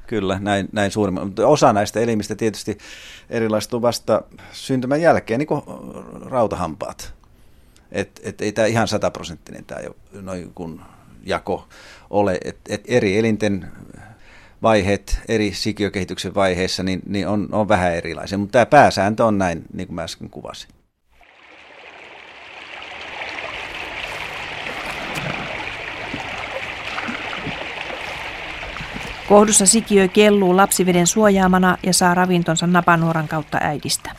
Kyllä, näin, näin suurimman. Osa näistä elimistä tietysti erilaistuu vasta syntymän jälkeen, niin kuin rautahampaat. Et, et ei tämä ihan sataprosenttinen tämä noin kun jako ole. Et, et eri elinten vaiheet eri sikiökehityksen vaiheissa niin, niin on, on vähän erilaisia, mutta tämä pääsääntö on näin, niin kuin mä äsken kuvasin. Kohdussa sikiö kelluu lapsiveden suojaamana ja saa ravintonsa napanuoran kautta äidistä.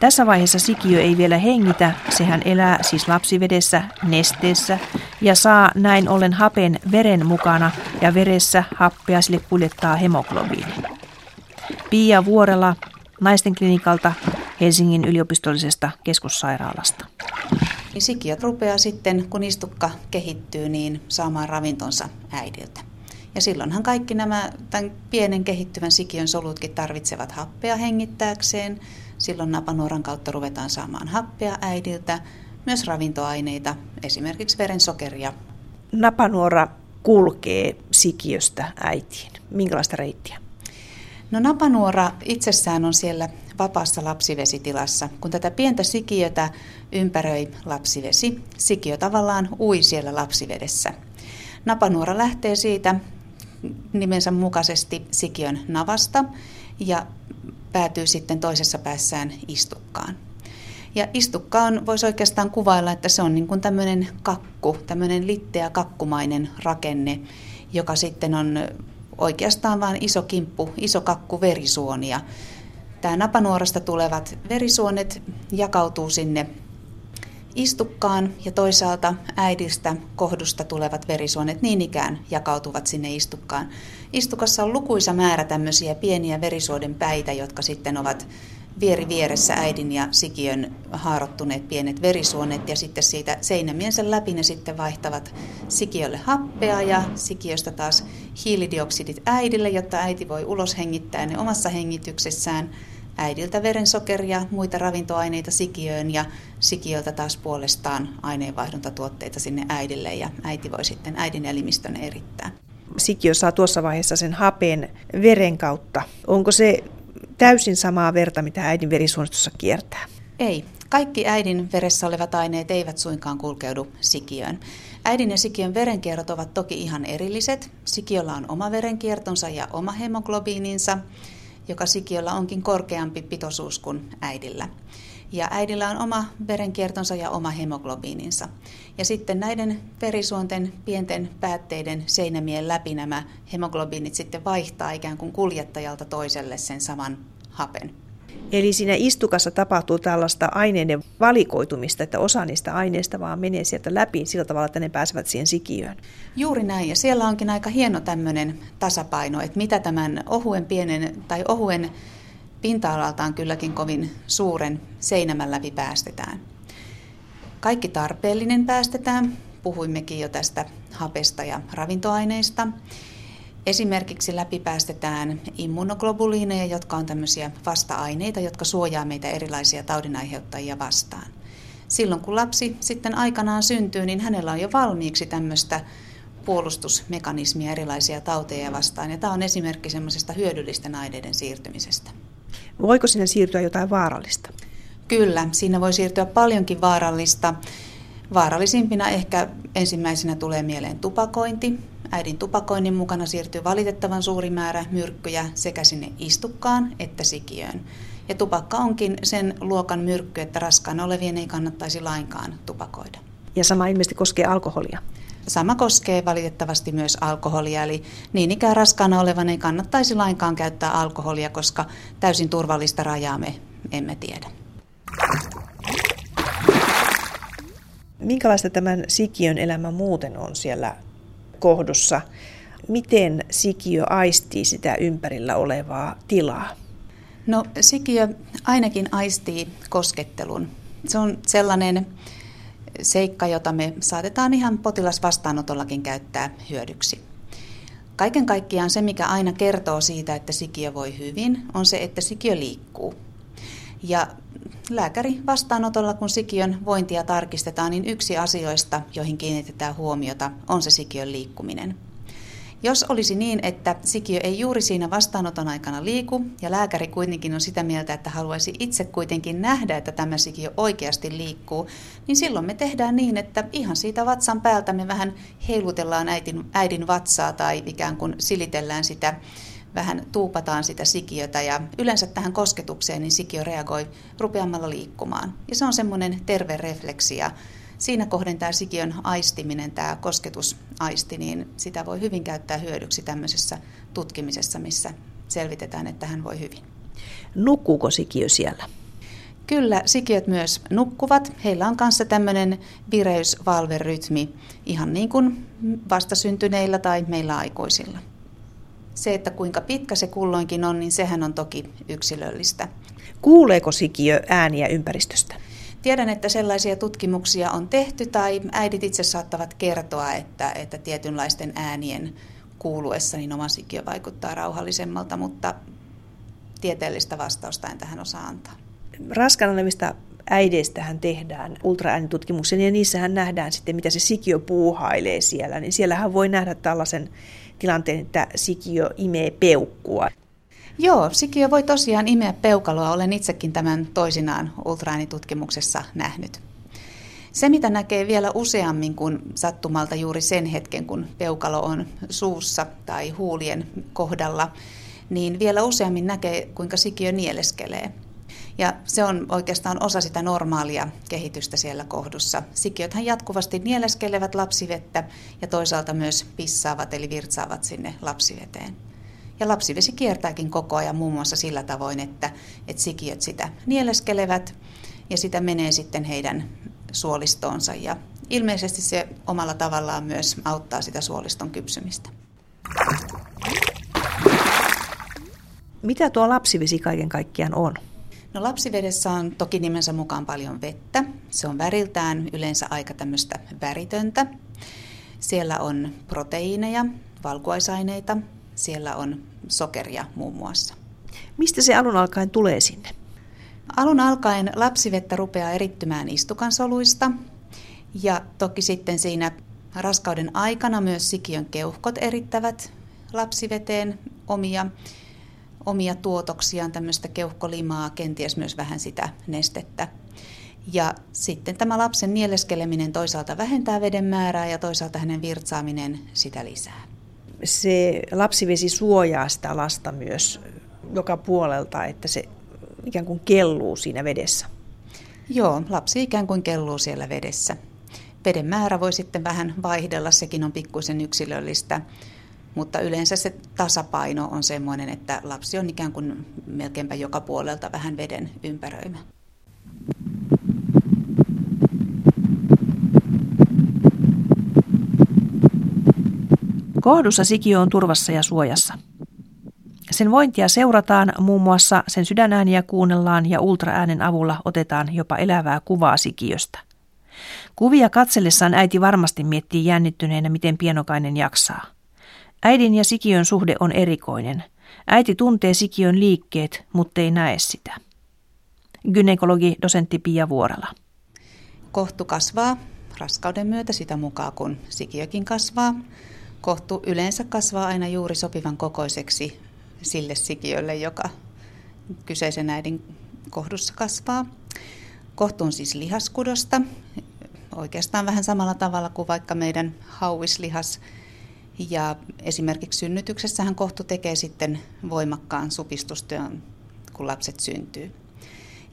Tässä vaiheessa sikiö ei vielä hengitä, sehän elää siis lapsivedessä, nesteessä ja saa näin ollen hapen veren mukana ja veressä happea sille kuljettaa hemoglobiini. Pia Vuorela naisten klinikalta Helsingin yliopistollisesta keskussairaalasta. Sikiö rupeaa sitten, kun istukka kehittyy, niin saamaan ravintonsa äidiltä. Ja silloinhan kaikki nämä tämän pienen kehittyvän sikiön solutkin tarvitsevat happea hengittääkseen. Silloin napanuoran kautta ruvetaan saamaan happea äidiltä, myös ravintoaineita, esimerkiksi verensokeria. Napanuora kulkee sikiöstä äitiin. Minkälaista reittiä? No napanuora itsessään on siellä vapaassa lapsivesitilassa. Kun tätä pientä sikiötä ympäröi lapsivesi, sikiö tavallaan ui siellä lapsivedessä. Napanuora lähtee siitä nimensä mukaisesti sikiön navasta ja päätyy sitten toisessa päässään istukkaan. Ja istukka on, voisi oikeastaan kuvailla, että se on niin kuin tämmöinen kakku, tämmöinen litteä kakkumainen rakenne, joka sitten on oikeastaan vain iso kimppu, iso kakku verisuonia. Tämä napanuorasta tulevat verisuonet jakautuu sinne istukkaan ja toisaalta äidistä kohdusta tulevat verisuonet niin ikään jakautuvat sinne istukkaan. Istukassa on lukuisa määrä tämmöisiä pieniä verisuoden päitä, jotka sitten ovat vieri vieressä äidin ja sikiön haarottuneet pienet verisuonet ja sitten siitä seinämiensä läpi ne sitten vaihtavat sikiölle happea ja sikiöstä taas hiilidioksidit äidille, jotta äiti voi ulos hengittää ne omassa hengityksessään äidiltä verensokeria, muita ravintoaineita sikiöön ja sikiöltä taas puolestaan aineenvaihduntatuotteita sinne äidille ja äiti voi sitten äidin elimistön erittää. Sikiö saa tuossa vaiheessa sen hapen veren kautta. Onko se täysin samaa verta, mitä äidin verisuonistossa kiertää? Ei. Kaikki äidin veressä olevat aineet eivät suinkaan kulkeudu sikiöön. Äidin ja sikiön verenkierrot ovat toki ihan erilliset. Sikiöllä on oma verenkiertonsa ja oma hemoglobiininsa joka sikiöllä onkin korkeampi pitoisuus kuin äidillä. Ja äidillä on oma verenkiertonsa ja oma hemoglobiininsa. Ja sitten näiden verisuonten pienten päätteiden seinämien läpi nämä hemoglobiinit sitten vaihtaa ikään kuin kuljettajalta toiselle sen saman hapen. Eli siinä istukassa tapahtuu tällaista aineiden valikoitumista, että osa niistä aineista vaan menee sieltä läpi sillä tavalla, että ne pääsevät siihen sikiöön. Juuri näin, ja siellä onkin aika hieno tämmöinen tasapaino, että mitä tämän ohuen pienen tai ohuen pinta-alaltaan kylläkin kovin suuren seinämän läpi päästetään. Kaikki tarpeellinen päästetään, puhuimmekin jo tästä hapesta ja ravintoaineista. Esimerkiksi läpipäästetään immunoglobuliineja, jotka on tämmöisiä vasta-aineita, jotka suojaa meitä erilaisia taudinaiheuttajia vastaan. Silloin kun lapsi sitten aikanaan syntyy, niin hänellä on jo valmiiksi tämmöistä puolustusmekanismia erilaisia tauteja vastaan. Ja tämä on esimerkki semmoisesta hyödyllisten aineiden siirtymisestä. Voiko sinne siirtyä jotain vaarallista? Kyllä, siinä voi siirtyä paljonkin vaarallista. Vaarallisimpina ehkä ensimmäisenä tulee mieleen tupakointi, Äidin tupakoinnin mukana siirtyy valitettavan suuri määrä myrkkyjä sekä sinne istukkaan että sikiöön. Ja tupakka onkin sen luokan myrkky, että raskaana olevien ei kannattaisi lainkaan tupakoida. Ja sama ilmeisesti koskee alkoholia. Sama koskee valitettavasti myös alkoholia, eli niin ikään raskaana olevan ei kannattaisi lainkaan käyttää alkoholia, koska täysin turvallista rajaa me emme tiedä. Minkälaista tämän sikiön elämä muuten on siellä kohdussa. Miten sikiö aistii sitä ympärillä olevaa tilaa? No sikiö ainakin aistii koskettelun. Se on sellainen seikka, jota me saatetaan ihan potilasvastaanotollakin käyttää hyödyksi. Kaiken kaikkiaan se, mikä aina kertoo siitä, että sikiö voi hyvin, on se, että sikiö liikkuu. Ja lääkäri vastaanotolla, kun sikiön vointia tarkistetaan, niin yksi asioista, joihin kiinnitetään huomiota, on se sikiön liikkuminen. Jos olisi niin, että sikiö ei juuri siinä vastaanoton aikana liiku ja lääkäri kuitenkin on sitä mieltä, että haluaisi itse kuitenkin nähdä, että tämä sikiö oikeasti liikkuu, niin silloin me tehdään niin, että ihan siitä vatsan päältä me vähän heilutellaan äidin, äidin vatsaa tai ikään kuin silitellään sitä vähän tuupataan sitä sikiötä ja yleensä tähän kosketukseen niin sikiö reagoi rupeamalla liikkumaan. Ja se on semmoinen terve refleksi ja siinä kohden tämä sikiön aistiminen, tämä kosketusaisti, niin sitä voi hyvin käyttää hyödyksi tämmöisessä tutkimisessa, missä selvitetään, että hän voi hyvin. Nukkuuko sikiö siellä? Kyllä, sikiöt myös nukkuvat. Heillä on kanssa tämmöinen vireysvalverytmi, ihan niin kuin vastasyntyneillä tai meillä aikuisilla. Se, että kuinka pitkä se kulloinkin on, niin sehän on toki yksilöllistä. Kuuleeko sikiö ääniä ympäristöstä? Tiedän, että sellaisia tutkimuksia on tehty tai äidit itse saattavat kertoa, että, että tietynlaisten äänien kuuluessa niin oma sikiö vaikuttaa rauhallisemmalta, mutta tieteellistä vastausta en tähän osaa antaa. Raskaana olevista äideistähän tehdään ultraäänitutkimuksen ja niissähän nähdään sitten, mitä se sikiö puuhailee siellä. Niin siellähän voi nähdä tällaisen tilanteen, että sikiö imee peukkua. Joo, sikiö voi tosiaan imeä peukaloa. Olen itsekin tämän toisinaan ultraäänitutkimuksessa nähnyt. Se, mitä näkee vielä useammin kuin sattumalta juuri sen hetken, kun peukalo on suussa tai huulien kohdalla, niin vielä useammin näkee, kuinka sikiö nieleskelee. Ja se on oikeastaan osa sitä normaalia kehitystä siellä kohdussa. Sikiöthän jatkuvasti nieleskelevät lapsivettä ja toisaalta myös pissaavat eli virtsaavat sinne lapsiveteen. Ja lapsivesi kiertääkin koko ajan muun muassa sillä tavoin, että, että sikiöt sitä nieleskelevät ja sitä menee sitten heidän suolistoonsa. Ja ilmeisesti se omalla tavallaan myös auttaa sitä suoliston kypsymistä. Mitä tuo lapsivesi kaiken kaikkiaan on? No lapsivedessä on toki nimensä mukaan paljon vettä. Se on väriltään yleensä aika tämmöistä väritöntä. Siellä on proteiineja, valkuaisaineita, siellä on sokeria muun muassa. Mistä se alun alkaen tulee sinne? Alun alkaen lapsivettä rupeaa erittymään istukansoluista ja toki sitten siinä raskauden aikana myös sikiön keuhkot erittävät lapsiveteen omia, omia tuotoksiaan, tämmöistä keuhkolimaa, kenties myös vähän sitä nestettä. Ja sitten tämä lapsen nieleskeleminen toisaalta vähentää veden määrää ja toisaalta hänen virtsaaminen sitä lisää se lapsivesi suojaa sitä lasta myös joka puolelta, että se ikään kuin kelluu siinä vedessä. Joo, lapsi ikään kuin kelluu siellä vedessä. Veden määrä voi sitten vähän vaihdella, sekin on pikkuisen yksilöllistä, mutta yleensä se tasapaino on sellainen, että lapsi on ikään kuin melkeinpä joka puolelta vähän veden ympäröimä. Kohdussa sikiö on turvassa ja suojassa. Sen vointia seurataan, muun muassa sen sydänääniä kuunnellaan ja ultraäänen avulla otetaan jopa elävää kuvaa sikiöstä. Kuvia katsellessaan äiti varmasti miettii jännittyneenä, miten pienokainen jaksaa. Äidin ja sikiön suhde on erikoinen. Äiti tuntee sikiön liikkeet, mutta ei näe sitä. Gynekologi dosentti Pia Vuorala. Kohtu kasvaa raskauden myötä sitä mukaan, kun sikiökin kasvaa. Kohtu yleensä kasvaa aina juuri sopivan kokoiseksi sille sikiölle, joka kyseisen äidin kohdussa kasvaa. Kohtu on siis lihaskudosta, oikeastaan vähän samalla tavalla kuin vaikka meidän hauislihas. Ja esimerkiksi synnytyksessähän kohtu tekee sitten voimakkaan supistustyön, kun lapset syntyy.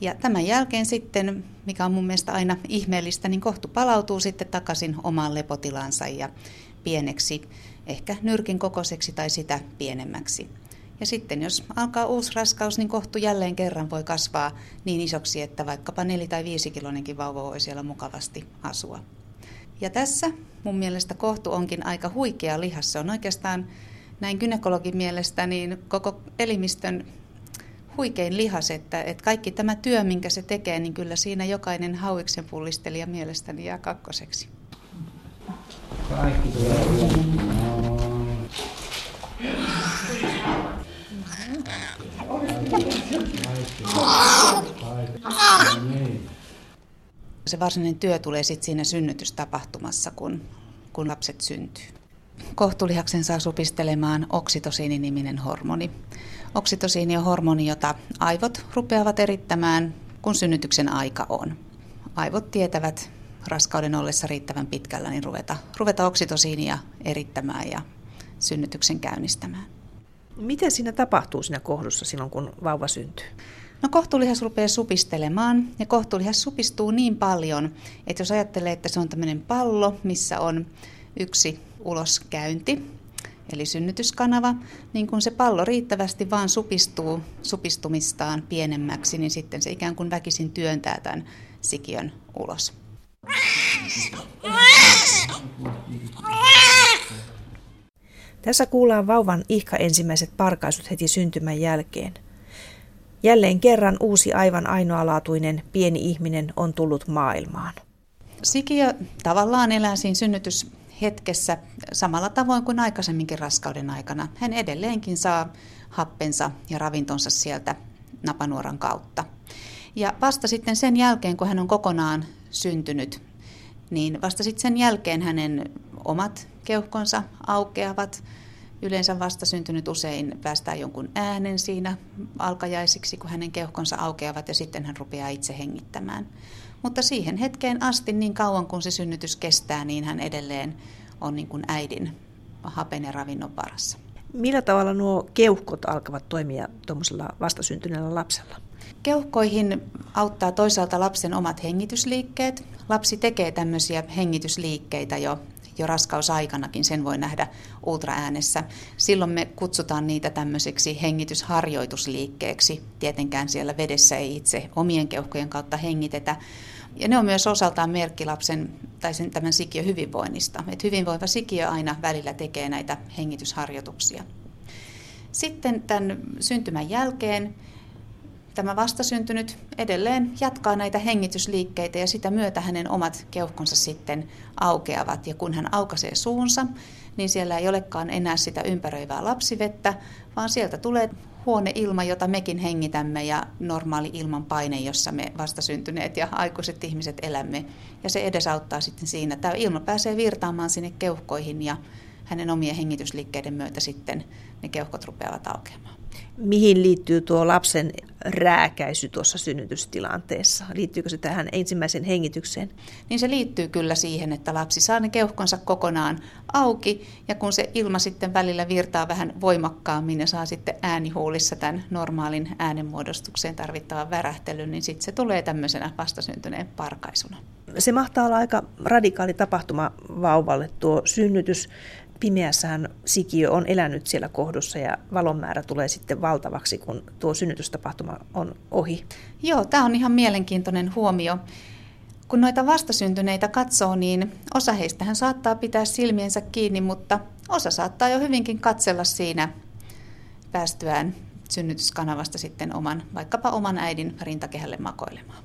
Ja tämän jälkeen sitten, mikä on mun mielestä aina ihmeellistä, niin kohtu palautuu sitten takaisin omaan lepotilansa ja pieneksi, ehkä nyrkin kokoiseksi tai sitä pienemmäksi. Ja sitten jos alkaa uusi raskaus, niin kohtu jälleen kerran voi kasvaa niin isoksi, että vaikkapa 4 tai 5 kilonenkin vauva voi siellä mukavasti asua. Ja tässä mun mielestä kohtu onkin aika huikea lihas. Se on oikeastaan näin gynekologin mielestä niin koko elimistön huikein lihas, että, että kaikki tämä työ, minkä se tekee, niin kyllä siinä jokainen hauiksen pullistelija mielestäni jää kakkoseksi. Kaikki tulee Se varsinainen työ tulee sitten siinä synnytystapahtumassa, kun, kun lapset syntyy. Kohtulihaksen saa supistelemaan oksitosiini-niminen hormoni. Oksitosiini on hormoni, jota aivot rupeavat erittämään, kun synnytyksen aika on. Aivot tietävät raskauden ollessa riittävän pitkällä, niin ruveta, ruveta oksitosiinia erittämään ja synnytyksen käynnistämään. Miten siinä tapahtuu siinä kohdussa silloin, kun vauva syntyy? No kohtuulihas rupeaa supistelemaan ja kohtuulihas supistuu niin paljon, että jos ajattelee, että se on tämmöinen pallo, missä on yksi uloskäynti, eli synnytyskanava, niin kun se pallo riittävästi vaan supistuu supistumistaan pienemmäksi, niin sitten se ikään kuin väkisin työntää tämän sikiön ulos. Tässä kuullaan vauvan ihka ensimmäiset parkaisut heti syntymän jälkeen. Jälleen kerran uusi aivan ainoalaatuinen pieni ihminen on tullut maailmaan. Sikiö tavallaan elää siinä synnytyshetkessä samalla tavoin kuin aikaisemminkin raskauden aikana. Hän edelleenkin saa happensa ja ravintonsa sieltä napanuoran kautta. Ja vasta sitten sen jälkeen, kun hän on kokonaan syntynyt, niin vasta sitten sen jälkeen hänen omat keuhkonsa aukeavat. Yleensä vastasyntynyt usein päästää jonkun äänen siinä alkajaisiksi, kun hänen keuhkonsa aukeavat ja sitten hän rupeaa itse hengittämään. Mutta siihen hetkeen asti, niin kauan kuin se synnytys kestää, niin hän edelleen on niin kuin äidin hapen ja ravinnon varassa. Millä tavalla nuo keuhkot alkavat toimia tuommoisella vastasyntyneellä lapsella? Keuhkoihin auttaa toisaalta lapsen omat hengitysliikkeet. Lapsi tekee tämmöisiä hengitysliikkeitä jo jo raskausaikanakin, sen voi nähdä ultraäänessä. Silloin me kutsutaan niitä tämmöiseksi hengitysharjoitusliikkeeksi. Tietenkään siellä vedessä ei itse omien keuhkojen kautta hengitetä. Ja ne on myös osaltaan merkki lapsen tai sen, tämän sikiön hyvinvoinnista. Et hyvinvoiva sikiö aina välillä tekee näitä hengitysharjoituksia. Sitten tämän syntymän jälkeen Tämä vastasyntynyt edelleen jatkaa näitä hengitysliikkeitä ja sitä myötä hänen omat keuhkonsa sitten aukeavat. Ja kun hän aukaisee suunsa, niin siellä ei olekaan enää sitä ympäröivää lapsivettä, vaan sieltä tulee huoneilma, jota mekin hengitämme ja normaali ilmanpaine, jossa me vastasyntyneet ja aikuiset ihmiset elämme. Ja se edesauttaa sitten siinä, tämä ilma pääsee virtaamaan sinne keuhkoihin ja hänen omien hengitysliikkeiden myötä sitten ne keuhkot rupeavat aukeamaan. Mihin liittyy tuo lapsen rääkäisy tuossa synnytystilanteessa? Liittyykö se tähän ensimmäisen hengitykseen? Niin se liittyy kyllä siihen, että lapsi saa ne keuhkonsa kokonaan auki ja kun se ilma sitten välillä virtaa vähän voimakkaammin ja saa sitten äänihuulissa tämän normaalin äänenmuodostukseen tarvittavan värähtelyn, niin sitten se tulee tämmöisenä vastasyntyneen parkaisuna. Se mahtaa olla aika radikaali tapahtuma vauvalle tuo synnytys pimeässähän sikiö on elänyt siellä kohdussa ja valon määrä tulee sitten valtavaksi, kun tuo synnytystapahtuma on ohi. Joo, tämä on ihan mielenkiintoinen huomio. Kun noita vastasyntyneitä katsoo, niin osa heistähän saattaa pitää silmiensä kiinni, mutta osa saattaa jo hyvinkin katsella siinä päästyään synnytyskanavasta sitten oman, vaikkapa oman äidin rintakehälle makoilemaan.